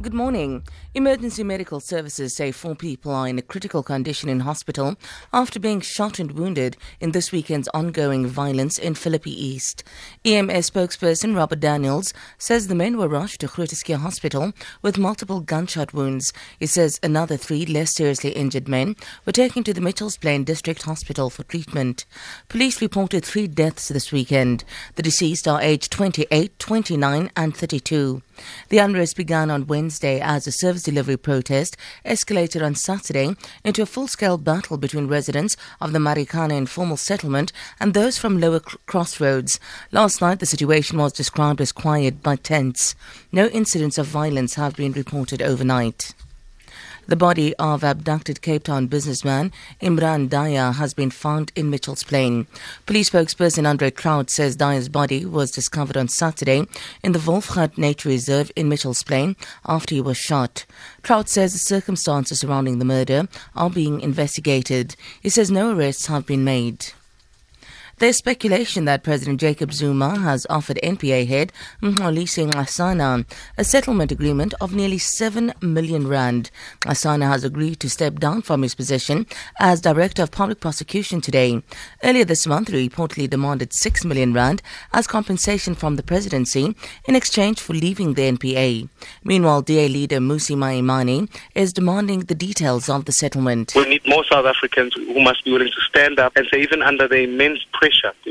Good morning. Emergency medical services say four people are in a critical condition in hospital after being shot and wounded in this weekend's ongoing violence in Philippi East. EMS spokesperson Robert Daniels says the men were rushed to Groote Hospital with multiple gunshot wounds. He says another three less seriously injured men were taken to the Mitchells Plain District Hospital for treatment. Police reported three deaths this weekend. The deceased are aged 28, 29, and 32. The unrest began on Wednesday as a service delivery protest escalated on Saturday into a full scale battle between residents of the Marikana informal settlement and those from Lower Crossroads. Last night, the situation was described as quiet but tense. No incidents of violence have been reported overnight. The body of abducted Cape Town businessman Imran Daya has been found in Mitchell's Plain. Police spokesperson Andre Traut says Daya's body was discovered on Saturday in the Wolfgat Nature Reserve in Mitchell's Plain after he was shot. Traut says the circumstances surrounding the murder are being investigated. He says no arrests have been made. There's speculation that President Jacob Zuma has offered NPA head Mxolisi Nxasana a settlement agreement of nearly 7 million rand. Nxasana has agreed to step down from his position as Director of Public Prosecution today. Earlier this month, he reportedly demanded 6 million rand as compensation from the presidency in exchange for leaving the NPA. Meanwhile, DA leader Mmusi Maimane is demanding the details of the settlement. We need more South Africans who must be willing to stand up and say even under the immense pressure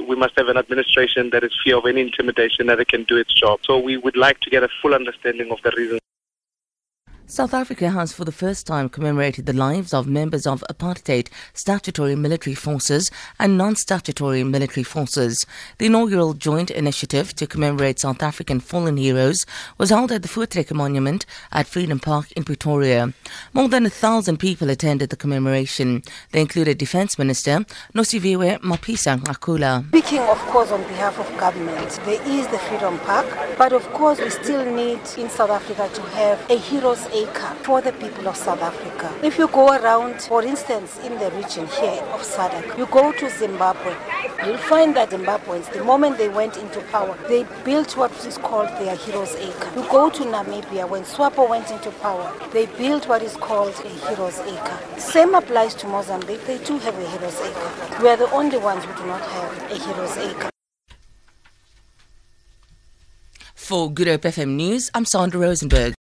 We must have an administration that is free of any intimidation that it can do its job. So we would like to get a full understanding of the reasons. South Africa has for the first time commemorated the lives of members of apartheid statutory military forces and non-statutory military forces. The inaugural joint initiative to commemorate South African fallen heroes was held at the Voortrekker Monument at Freedom Park in Pretoria. More than a thousand people attended the commemoration. They included Defence Minister Nosiviwe Mapisa-Nqakula. Speaking, of course, on behalf of government, there is the Freedom Park, but of course we still need in South Africa to have a heroes for the people of South Africa. If you go around, for instance, in the region here of SADC, you go to Zimbabwe, you'll find that Zimbabweans, the moment they went into power, they built what is called their Heroes Acre. You go to Namibia, when SWAPO went into power, they built what is called a Heroes Acre. Same applies to Mozambique, they too have a Heroes Acre. We are the only ones who do not have a Heroes Acre. For Good Hope FM News, I'm Sandra Rosenberg.